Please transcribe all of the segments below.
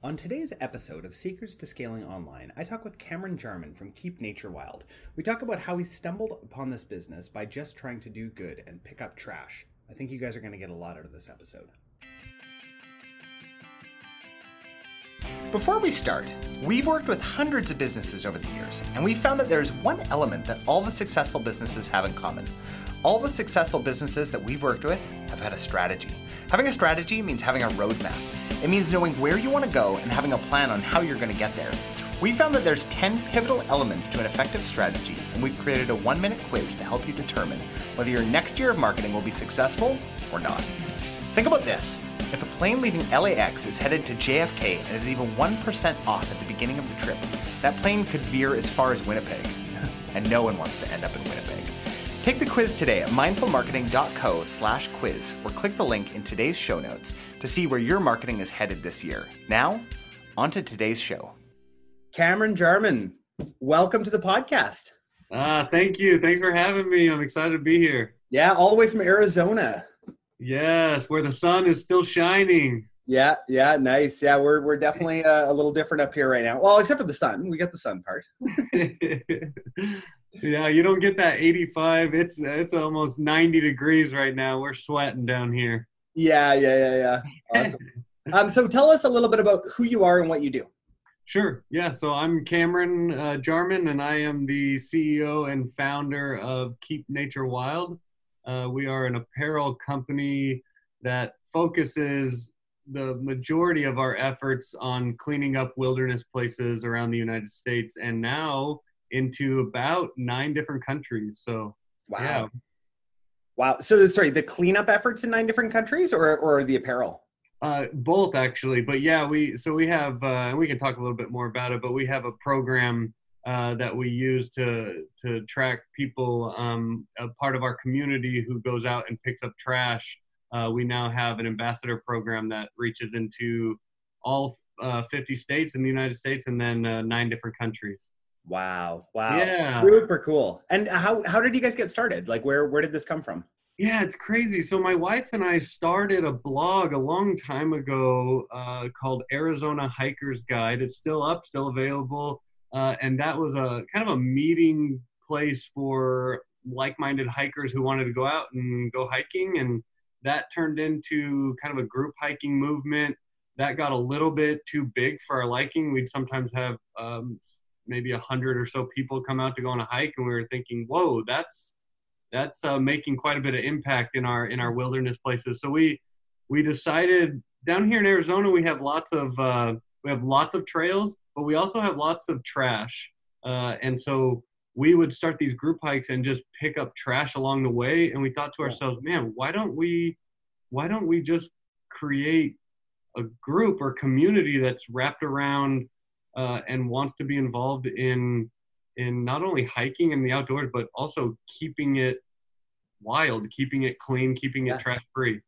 On today's episode of Secrets to Scaling Online, I talk with Cameron Jarman from Keep Nature Wild. We talk about how he stumbled upon this business by just trying to do good and pick up trash. I think you guys are going to get a lot out of this episode. Before we start, we've worked with hundreds of businesses over the years, and we found that there's one element that all the successful businesses have in common. All the successful businesses that we've worked with have had a strategy. Having a strategy means having a roadmap. It means knowing where you want to go and having a plan on how you're going to get there. We found that there's 10 pivotal elements to an effective strategy, and we've created a one minute quiz to help you determine whether your next year of marketing will be successful or not. Think about this. If a plane leaving LAX is headed to JFK and is even 1% off at the beginning of the trip, that plane could veer as far as Winnipeg. and no one wants to end up in Winnipeg. Take the quiz today at mindfulmarketing.co slash quiz or click the link in today's show notes to see where your marketing is headed this year. Now, on to today's show. Cameron Jarman, welcome to the podcast. Ah, thank you. Thanks for having me. I'm excited to be here. Yeah, all the way from Arizona. Yes, where the sun is still shining. Yeah, yeah, nice. Yeah, we're we're definitely uh, a little different up here right now. Well, except for the sun, we get the sun part. yeah, you don't get that 85. It's it's almost 90 degrees right now. We're sweating down here. Yeah, yeah, yeah, yeah. Awesome. um, so tell us a little bit about who you are and what you do. Sure. Yeah. So I'm Cameron uh, Jarman, and I am the CEO and founder of Keep Nature Wild. Uh, we are an apparel company that focuses the majority of our efforts on cleaning up wilderness places around the United States and now into about nine different countries. So, wow. Yeah. Wow. So sorry, the cleanup efforts in nine different countries or or the apparel? Uh, both actually, but yeah, we so we have uh, we can talk a little bit more about it, but we have a program uh, that we use to to track people, um, a part of our community who goes out and picks up trash. Uh, we now have an ambassador program that reaches into all uh, 50 states in the United States and then uh, nine different countries. Wow. Wow. Yeah. Super cool. And how how did you guys get started? Like where where did this come from? Yeah, it's crazy. So my wife and I started a blog a long time ago uh, called Arizona Hiker's Guide. It's still up, still available, uh, and that was a kind of a meeting place for like-minded hikers who wanted to go out and go hiking, and that turned into kind of a group hiking movement. That got a little bit too big for our liking. We'd sometimes have um, maybe a hundred or so people come out to go on a hike, and we were thinking, "Whoa, that's that's uh, making quite a bit of impact in our in our wilderness places." So we we decided down here in Arizona we have lots of uh, we have lots of trails, but we also have lots of trash, uh, and so we would start these group hikes and just pick up trash along the way. And we thought to ourselves, "Man, why don't we why don't we just create a group or community that's wrapped around uh, and wants to be involved in in not only hiking in the outdoors but also keeping it wild, keeping it clean, keeping it yeah. trash free.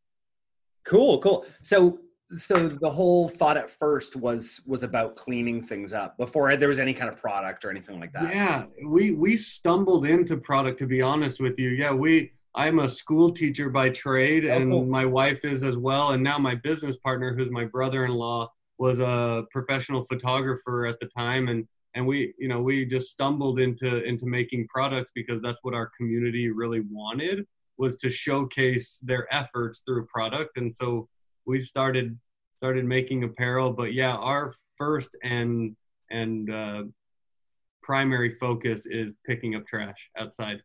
Cool, cool. So so the whole thought at first was was about cleaning things up before there was any kind of product or anything like that. Yeah, we we stumbled into product to be honest with you. Yeah, we I'm a school teacher by trade oh, and cool. my wife is as well and now my business partner who's my brother-in-law was a professional photographer at the time and and we you know we just stumbled into into making products because that's what our community really wanted was to showcase their efforts through product and so we started started making apparel but yeah our first and and uh, primary focus is picking up trash outside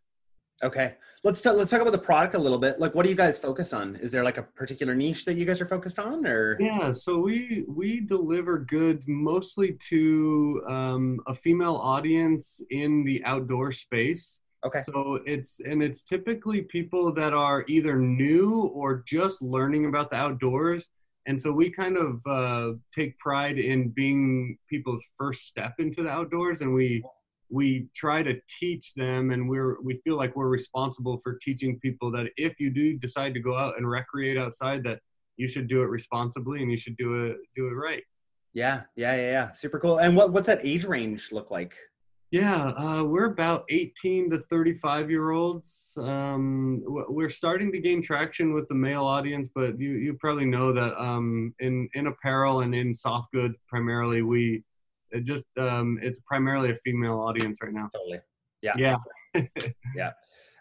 Okay, let's talk. Let's talk about the product a little bit. Like, what do you guys focus on? Is there like a particular niche that you guys are focused on, or? Yeah, so we we deliver goods mostly to um, a female audience in the outdoor space. Okay. So it's and it's typically people that are either new or just learning about the outdoors, and so we kind of uh, take pride in being people's first step into the outdoors, and we we try to teach them and we're we feel like we're responsible for teaching people that if you do decide to go out and recreate outside that you should do it responsibly and you should do it do it right yeah yeah yeah, yeah. super cool and what what's that age range look like Yeah, uh, we're about 18 to 35 year olds. Um, we're starting to gain traction with the male audience, but you, you probably know that um, in in apparel and in soft goods primarily, we it just um, it's primarily a female audience right now. Totally. Yeah. Yeah. yeah.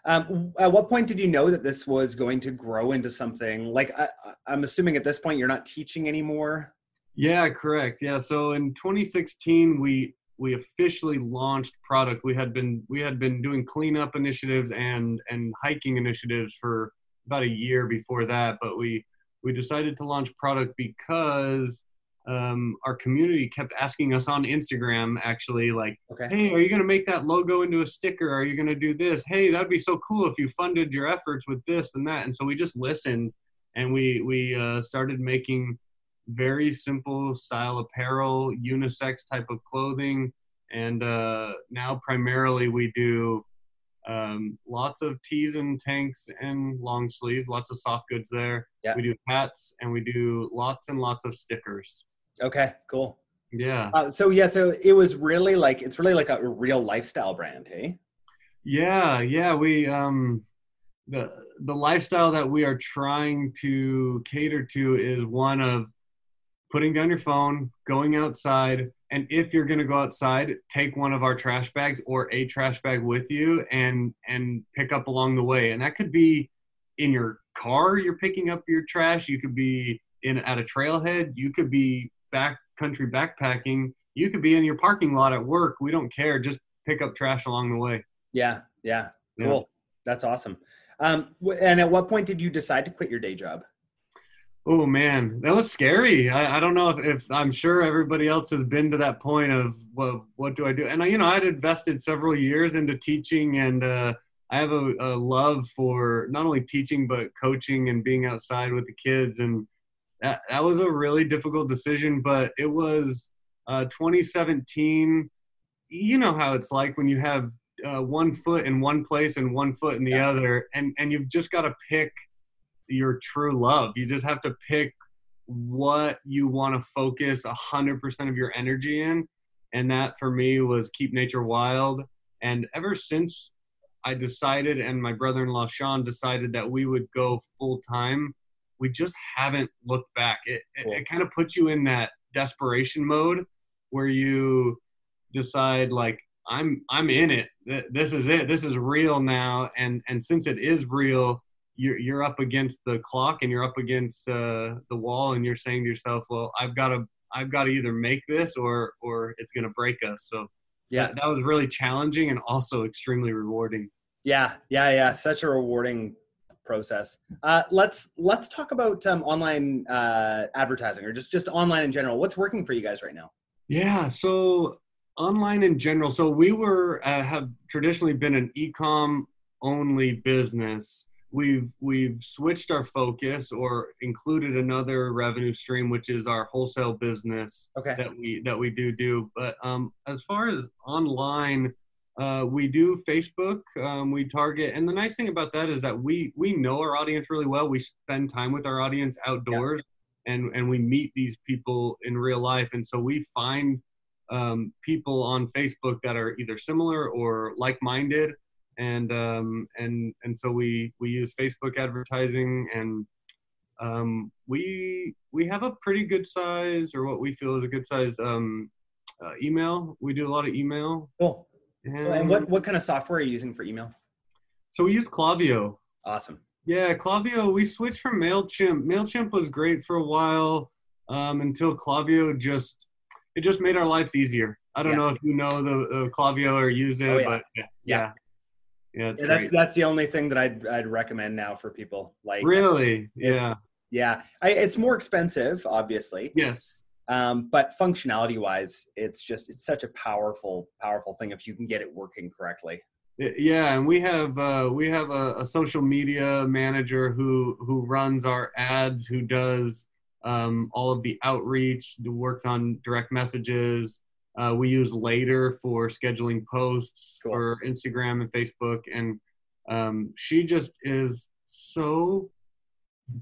Um, at what point did you know that this was going to grow into something like I, I'm assuming at this point you're not teaching anymore? Yeah, correct. Yeah, so in 2016 we we officially launched product. We had been we had been doing cleanup initiatives and and hiking initiatives for about a year before that, but we we decided to launch product because um, our community kept asking us on Instagram, actually, like, okay. hey, are you going to make that logo into a sticker? Are you going to do this? Hey, that'd be so cool if you funded your efforts with this and that. And so we just listened and we, we uh, started making very simple style apparel, unisex type of clothing. And uh, now primarily we do um, lots of tees and tanks and long sleeve, lots of soft goods there. Yeah. We do hats and we do lots and lots of stickers. Okay, cool. Yeah. Uh, so yeah, so it was really like it's really like a real lifestyle brand, hey? Yeah, yeah. We um the the lifestyle that we are trying to cater to is one of putting down your phone, going outside, and if you're going to go outside, take one of our trash bags or a trash bag with you and and pick up along the way. And that could be in your car, you're picking up your trash, you could be in at a trailhead, you could be backcountry backpacking, you could be in your parking lot at work. We don't care. Just pick up trash along the way. Yeah, yeah, cool. Yeah. That's awesome. Um, and at what point did you decide to quit your day job? Oh man, that was scary. I, I don't know if, if, I'm sure everybody else has been to that point of well, what do I do? And you know, I'd invested several years into teaching, and uh, I have a, a, love for not only teaching but coaching and being outside with the kids. And that, that was a really difficult decision, but it was uh, 2017. You know how it's like when you have uh, one foot in one place and one foot in the yeah. other, and and you've just got to pick your true love. You just have to pick what you want to focus 100% of your energy in, and that for me was keep nature wild. And ever since I decided, and my brother-in-law Sean decided that we would go full time we just haven't looked back. It, cool. it, it kind of puts you in that desperation mode where you decide like I'm I'm in it. This is it. This is real now. And and since it is real, you're you're up against the clock and you're up against uh, the wall, and you're saying to yourself, well, I've got to I've got to either make this or or it's gonna break us. So yeah, that, that was really challenging and also extremely rewarding. Yeah, yeah, yeah. Such a rewarding process. Uh, let's let's talk about um, online uh, advertising or just just online in general. What's working for you guys right now? Yeah, so online in general. So we were uh, have traditionally been an e-com only business. We've we've switched our focus or included another revenue stream, which is our wholesale business okay. that we that we do do. But um, as far as online uh, we do Facebook. Um, we target, and the nice thing about that is that we we know our audience really well. We spend time with our audience outdoors, yeah. and and we meet these people in real life, and so we find um, people on Facebook that are either similar or like-minded, and um, and and so we we use Facebook advertising, and um, we we have a pretty good size, or what we feel is a good size um, uh, email. We do a lot of email. Cool and what, what kind of software are you using for email? So we use Klaviyo. Awesome. Yeah, Klaviyo. We switched from Mailchimp. Mailchimp was great for a while um, until Klaviyo just it just made our lives easier. I don't yeah. know if you know the, the Klaviyo or use it, oh, yeah. but yeah, yeah, yeah, yeah that's that's the only thing that I'd I'd recommend now for people. Like really, yeah, yeah. I, it's more expensive, obviously. Yes, um, but functionality wise it's just it's such a powerful powerful thing if you can get it working correctly yeah and we have uh, we have a, a, social media manager who who runs our ads who does um, all of the outreach who works on direct messages uh, we use later for scheduling posts cool. for instagram and facebook and um, she just is so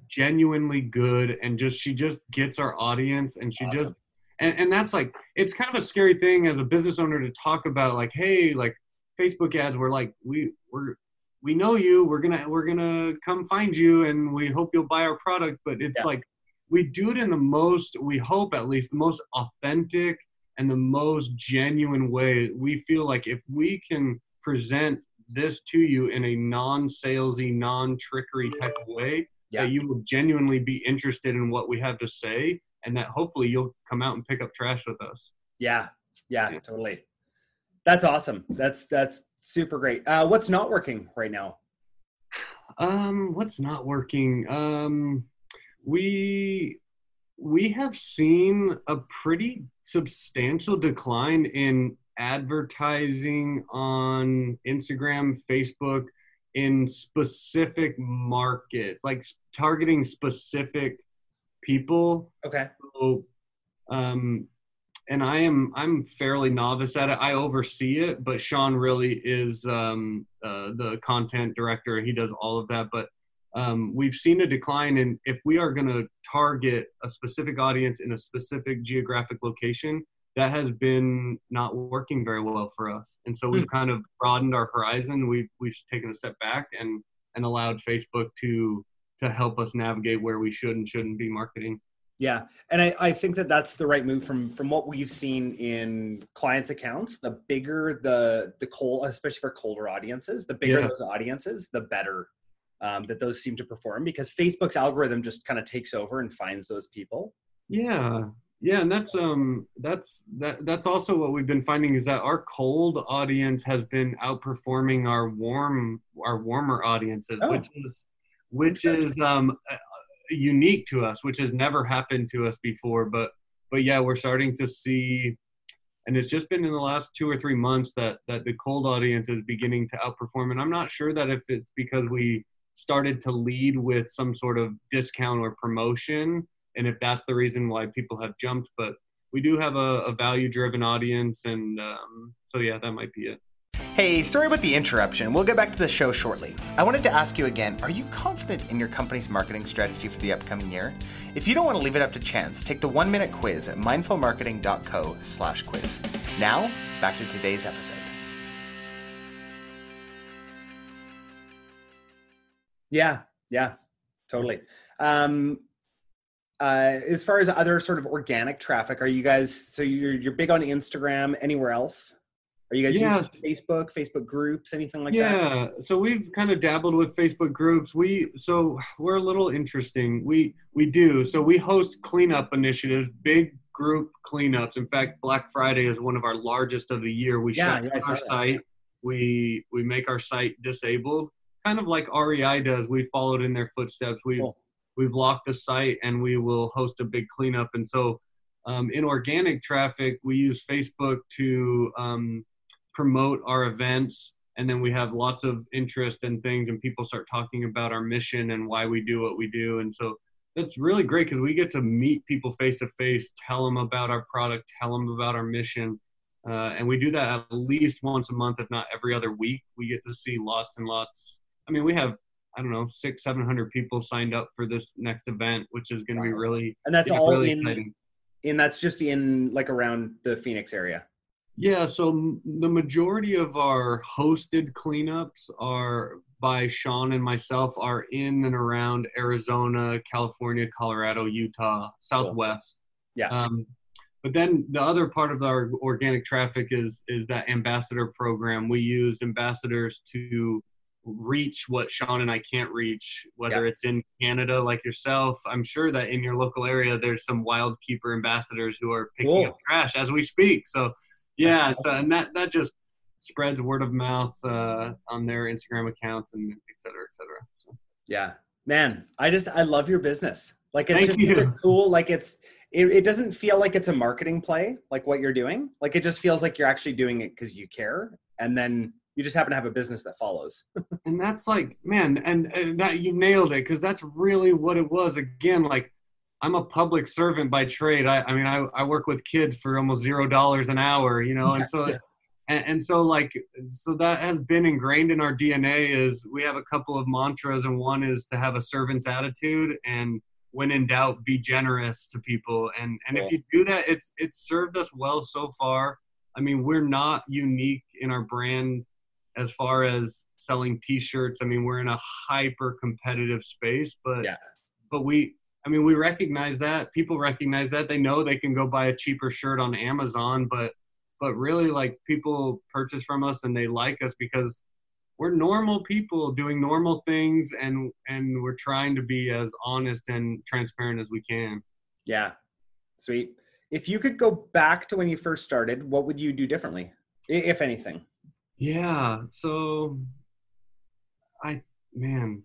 genuinely good and just she just gets our audience and she awesome. just and, and that's like it's kind of a scary thing as a business owner to talk about like hey like facebook ads we're like we we're we know you we're gonna we're gonna come find you and we hope you'll buy our product but it's Yeah. like we do it in the most we hope at least the most authentic and the most genuine way we feel like if we can present this to you in a non-salesy non-trickery type of way Yeah. that you will genuinely be interested in what we have to say and that hopefully you'll come out and pick up trash with us Yeah, yeah, Yeah. totally. That's awesome. That's that's super great. Uh, what's not working right now? Um, what's not working? Um, we we have seen a pretty substantial decline in advertising on Instagram, Facebook in specific markets, like targeting specific people. Okay. So, um, and I am I'm fairly novice at it. I oversee it, but Sean really is um, uh, the content director. He does all of that. But um, we've seen a decline in if we are going to target a specific audience in a specific geographic location. That has been not working very well for us, and so we've kind of broadened our horizon. We've we've taken a step back and and allowed Facebook to to help us navigate where we should and shouldn't be marketing. Yeah, and I, I think that that's the right move from from what we've seen in clients' accounts. The bigger the the cold, especially for colder audiences, the bigger Yeah. those audiences, the better um, that those seem to perform because Facebook's algorithm just kind of takes over and finds those people. Yeah. Yeah, and that's um that's that that's also what we've been finding is that our cold audience has been outperforming our warm our warmer audiences, Oh. which is which is um uh, unique to us, which has never happened to us before, but but yeah, we're starting to see and it's just been in the last two or three months that that the cold audience is beginning to outperform and I'm not sure that if it's because we started to lead with some sort of discount or promotion and if that's the reason why people have jumped but we do have a, a value driven audience and um, so yeah that might be it Hey, sorry about the interruption. We'll get back to the show shortly. I wanted to ask you again are you confident in your company's marketing strategy for the upcoming year? If you don't want to leave it up to chance, take the one minute quiz at mindfulmarketing.co slash quiz. Now, back to today's episode. Yeah, yeah, totally. Um, uh, as far as other sort of organic traffic, are you guys so you're you're big on Instagram? Anywhere else? Are you guys Yeah. using Facebook, Facebook groups, anything like that? yeah so we've kind of dabbled with facebook groups we so we're a little interesting we we do so we host cleanup initiatives big group cleanups in fact black friday is one of our largest of the year we Yeah, shut yeah, our site we we make our site disabled kind of like rei does. We followed in their footsteps. We Cool. we've locked the site and we will host a big cleanup. And so um, in organic traffic we use facebook to um, promote our events. And then we have lots of interest and things and people start talking about our mission and why we do what we do. And so that's really great because we get to meet people face to face tell them about our product tell them about our mission. Uh, and we do that at least once a month if not every other week. We get to see lots and lots i mean we have i don't know six seven hundred people signed up for this next event which is going to be really And that's all really in, exciting. in that's just in like around the Phoenix area. Yeah, so m- the majority of our hosted cleanups are by Sean and myself are in and around Arizona, California, Colorado, Utah, Southwest. Yeah. Um, but then the other part of our organic traffic is is that ambassador program. We use ambassadors to reach what Sean and I can't reach, whether it's in Canada like yourself. I'm sure that in your local area there's some wild keeper ambassadors who are picking Cool. up trash as we speak. So yeah, it's, uh, and that that just spreads word of mouth uh, on their Instagram accounts and et cetera, et cetera. So, Yeah, man, I just I love your business. Like it's Thank just a cool. Like it's it, it doesn't feel like it's a marketing play like what you're doing. Like it just feels like you're actually doing it because you care, and then you just happen to have a business that follows. and that's like, man, and, and that you nailed it because that's really what it was. Again, like I'm a public servant by trade. I, I mean, I, I work with kids for almost zero dollars an hour, you know, and so Yeah. and, and so like so that has been ingrained in our dna is we have a couple of mantras and one is to have a servant's attitude and when in doubt, be generous to people. And and Cool. if you do that, it's it's served us well so far. I mean, we're not unique in our brand as far as selling T-shirts. I mean, we're in a hyper competitive space, but Yeah. but we. I mean, we recognize that. People recognize that. They know they can go buy a cheaper shirt on Amazon, but but really, like people purchase from us and they like us because we're normal people doing normal things and and we're trying to be as honest and transparent as we can Yeah. Sweet. If you could go back to when you first started, what would you do differently, if anything? Yeah so i man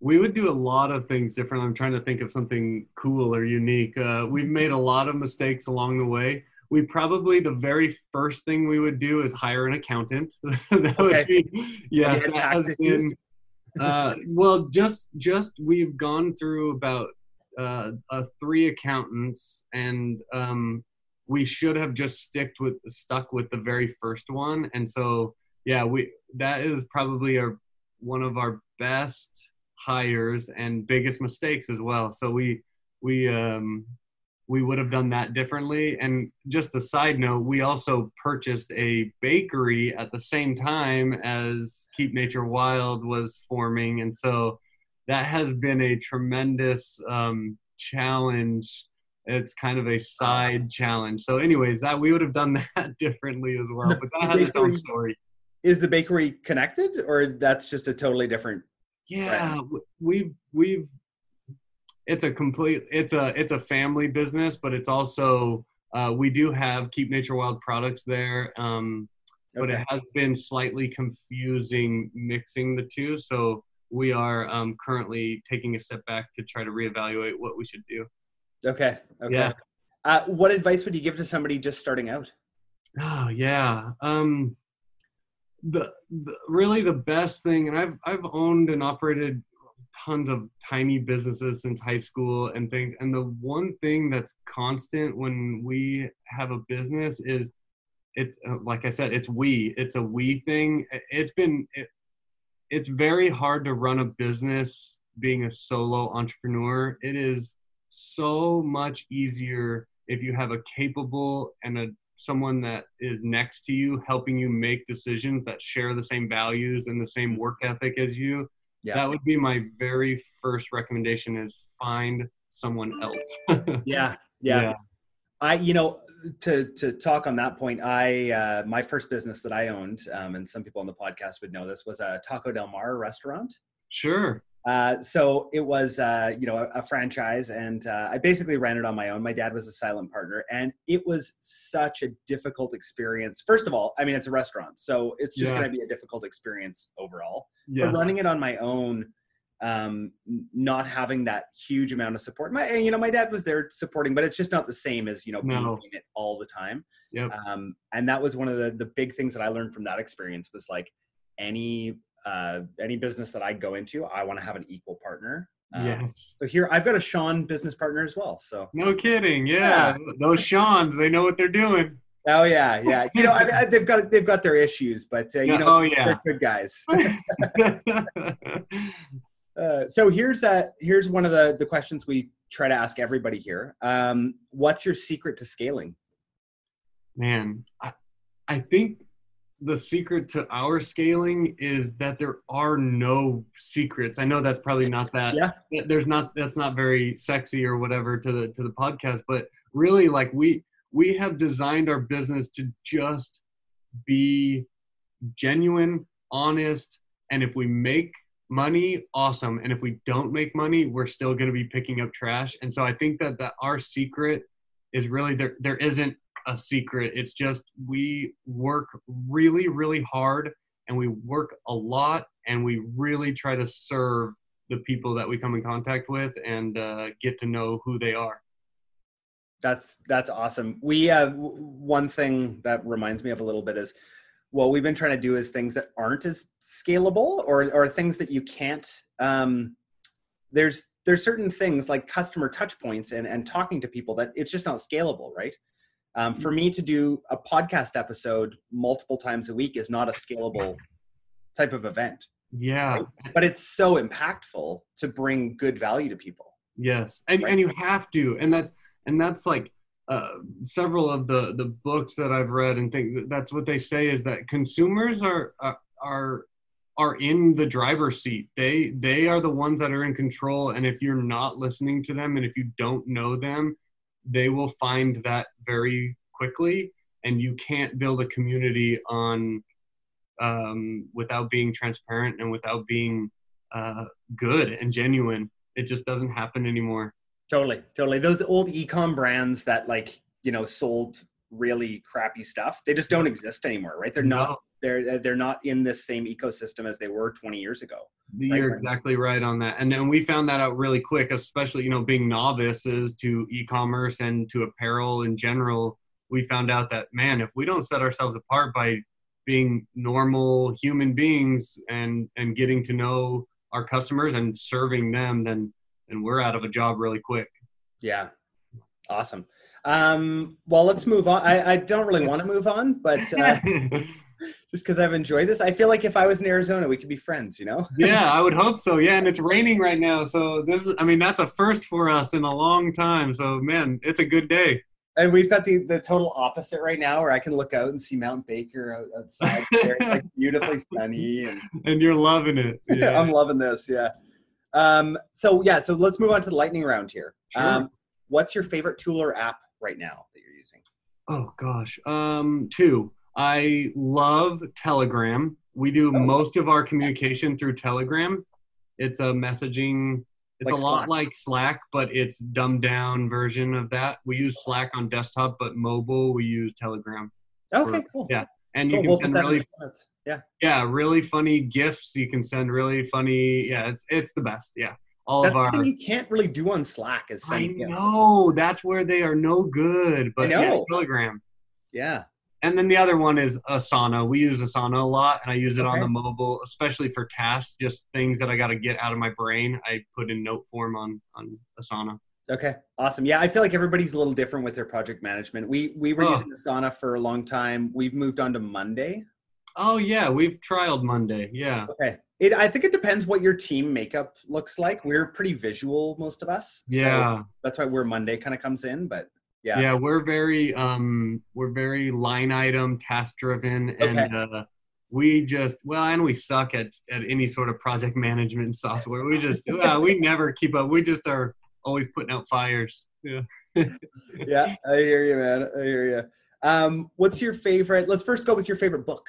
we would do a lot of things different. I'm trying to think of something cool or unique. Uh, we've made a lot of mistakes along the way. We probably the very first thing we would do is hire an accountant. That would be yes Have that has been uh, well, just just we've gone through about uh, uh, three accountants, and um, we should have just sticked with stuck with the very first one. And so, yeah, we that is probably our one of our best hires and biggest mistakes as well. So we we um, we would have done that differently. And just a side note, we also purchased a bakery at the same time as Keep Nature Wild was forming. And so that has been a tremendous um, challenge. It's kind of a side challenge. So, anyways, that we would have done that differently as well. But that has its own story. Is the bakery connected, or that's just a totally different? Yeah, w- we've we've it's a complete it's a it's a family business, but it's also uh, we do have Keep Nature Wild products there. Um, but it has been slightly confusing mixing the two. So we are um, currently taking a step back to try to reevaluate what we should do. Okay. Okay. Yeah. Uh, what advice would you give to somebody just starting out? Oh yeah. Um, the, the really the best thing, and I've I've owned and operated tons of tiny businesses since high school and things. And the one thing that's constant when we have a business is it's uh, like I said, it's we. It's a we thing. It- It's been it, it's very hard to run a business being a solo entrepreneur. It is so much easier if you have a capable and a someone that is next to you helping you make decisions that share the same values and the same work ethic as you Yeah. that would be my very first recommendation is find someone else Yeah. Yeah. I, you know, to to talk on that point, I uh, my first business that I owned, um, and some people on the podcast would know this, was a Taco Del Mar restaurant. sure Uh, so it was, uh, you know, a, a franchise, and uh, I basically ran it on my own. My dad was a silent partner, and it was such a difficult experience. First of all, I mean, it's a restaurant, so it's just Yeah. going to be a difficult experience overall. yes But running it on my own, um, not having that huge amount of support. My, you know, my dad was there supporting, but it's just not the same as you know being No. in it all the time. Yep. Um, and that was one of the the big things that I learned from that experience was like any uh, any business that I go into, I want to have an equal partner. Um, yes So here, I've got a Sean business partner as well. So no kidding yeah, those seans they know what they're doing oh yeah, yeah. You know, I, I, they've got they've got their issues, but uh, you Yeah, know, oh yeah they're good guys. Uh, so here's a, here's one of the the questions we try to ask everybody here. Um, what's your secret to scaling? man I, I think the secret to our scaling is that there are no secrets. I know that's probably not that Yeah. there's not that's not very sexy or whatever to the to the podcast but really like we we have designed our business to just be genuine honest and if we make money awesome. And if we don't make money we're still going to be picking up trash. And so i think that that our secret is really there there isn't a secret it's just we work really really hard and we work a lot and we really try to serve the people that we come in contact with and uh, get to know who they are That's that's awesome. We uh, one thing that reminds me of a little bit is what we've been trying to do is things that aren't as scalable or or things that you can't. Um, there's there's certain things like customer touch points and and talking to people that it's just not scalable, right? Um, for me to do a podcast episode multiple times a week is not a scalable type of event, yeah but it's so impactful to bring good value to people. Yes, and Right. and you have to, and that's and that's like uh, several of the the books that I've read and think that's what they say is that consumers are uh, are are in the driver's seat. They they are the ones that are in control, and if you're not listening to them, and if you don't know them, they will find that very quickly, and you can't build a community on um, without being transparent and without being uh, good and genuine. It just doesn't happen anymore. Totally, totally. Those old ecom brands that like you know sold really crappy stuff, they just don't exist anymore, right? They're not. They're they're not in this same ecosystem as they were 20 years ago. You're exactly right on that. And then we found that out really quick, especially, you know, being novices to e-commerce and to apparel in general. We found out that, man, if we don't set ourselves apart by being normal human beings and, and getting to know our customers and serving them, then, then we're out of a job really quick. Yeah, awesome. Um, well, let's move on. I, I don't really want to move on, but uh, just because I've enjoyed this, I feel like if I was in Arizona, we could be friends. You know? yeah, I would hope so. Yeah, and it's raining right now, so this is I mean that's a first for us in a long time. So man, it's a good day. And we've got the the total opposite right now, where I can look out and see Mount Baker outside there, It's, like beautifully sunny, and And you're loving it. Yeah. I'm loving this. Yeah. Um, so yeah, so let's move on to the lightning round here. Sure. Um, what's your favorite tool or app right now that you're using? Oh gosh. Um, two. I love Telegram. We do Oh. most of our communication through Telegram. It's a messaging. It's Like a lot Slack. like Slack, but it's dumbed down version of that. We use Slack on desktop, but mobile we use Telegram. Okay, cool. yeah, And you can we'll send really the show notes. Yeah. yeah really funny gifs. You can send really funny. Yeah, it's it's the best. Yeah, all That's of our. the thing you can't really do on Slack is I send gifts. know that's where they are no good. But yeah. Telegram. Yeah. And then the other one is Asana. We use Asana a lot, and I use it on the mobile, especially for tasks, just things that I got to get out of my brain. I put in note form on on Asana. Okay. Awesome. Yeah, I feel like everybody's a little different with their project management. We we were Oh. using Asana for a long time. We've moved on to Monday. Oh yeah, we've trialed Monday. Yeah, Okay. It I think it depends what your team makeup looks like. We're pretty visual, most of us. so yeah, that's why we're Monday kind of comes in. But yeah. yeah. we're very um we're very line item, task driven, and Okay. uh, we just well, and we suck at at any sort of project management software. We just well, we never keep up. We just are always putting out fires. Yeah. yeah, I hear you, man. I hear you. Um, what's your favorite? Let's first go with your favorite book.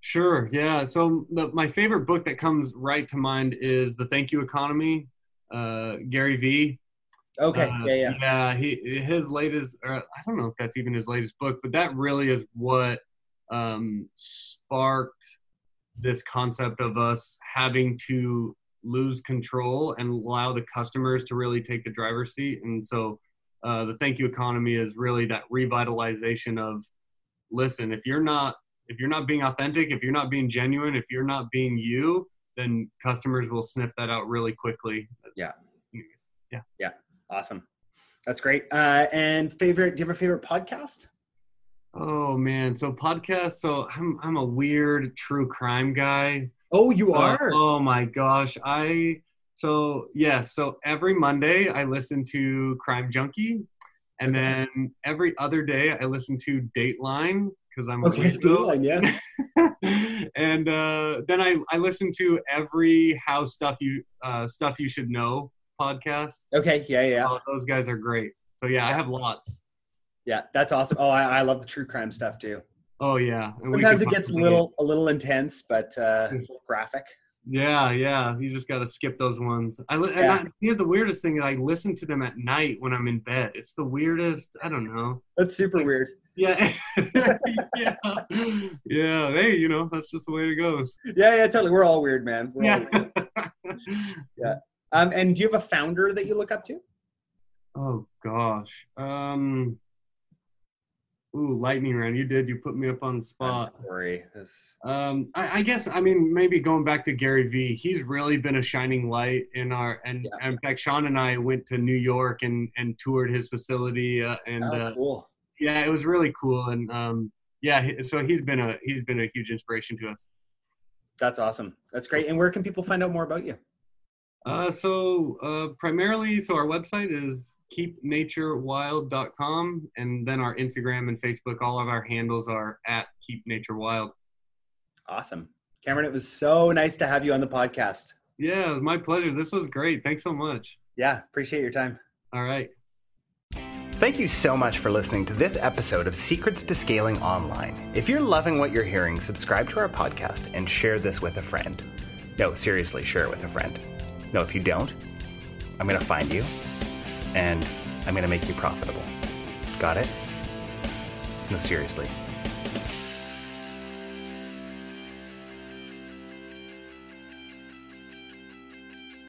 Sure. Yeah. So the, my favorite book that comes right to mind is The Thank You Economy. Uh, Gary V. Okay. Uh, yeah, yeah. Yeah. He his latest. Or I don't know if that's even his latest book, but that really is what um, sparked this concept of us having to lose control and allow the customers to really take the driver's seat. And so, uh, the Thank You Economy is really that revitalization of, listen, if you're not if you're not being authentic, if you're not being genuine, if you're not being you, then customers will sniff that out really quickly. Yeah. Yeah. Yeah. Awesome. That's great. Uh, and favorite? Do you have a favorite podcast? Oh man. So podcast. So I'm I'm a weird true crime guy. Oh, you Uh, are. oh my gosh. I so yeah. So every Monday I listen to Crime Junkie, and Okay. then every other day I listen to Dateline because I'm a okay. Dateline, yeah. and uh, then I, I listen to every how stuff you uh, stuff you should know podcast. Okay. Yeah, yeah. Oh, those guys are great. So yeah, I have lots. Yeah, that's awesome. Oh, I, I love the true crime stuff too. Oh yeah. And Sometimes it gets a little a little intense, but uh, graphic. Yeah, yeah. You just got to skip those ones. I, li- Yeah. I here's the weirdest thing. Is I listen to them at night when I'm in bed. It's the weirdest. I don't know. That's super weird. Yeah, yeah, yeah. Hey, you know that's just the way it goes. Yeah, yeah, totally. We're all weird, man. We're all Yeah. weird. Um, and do you have a founder that you look up to? Oh gosh. Um. Ooh, lightning round. You did. You put me up on the I'm spot. sorry. This, Um, I, I guess I mean maybe going back to Gary Vee, he's really been a shining light in our and Yeah. in fact Sean and I went to New York and and toured his facility uh, and oh, uh, cool. yeah, it was really cool and um yeah, so he's been a he's been a huge inspiration to us. That's awesome. That's great. And where can people find out more about you? Uh, so uh, primarily, so our website is keepnaturewild.com, and then our Instagram and Facebook, all of our handles are at keepnaturewild. Awesome, Cameron. It was so nice to have you on the podcast. Yeah, my pleasure. This was great. Thanks so much. Yeah, appreciate your time. All right. Thank you so much for listening to this episode of Secrets to Scaling Online. If you're loving what you're hearing, subscribe to our podcast and share this with a friend. No, seriously, share it with a friend. No, if you don't, I'm going to find you and I'm going to make you profitable. Got it? No, seriously.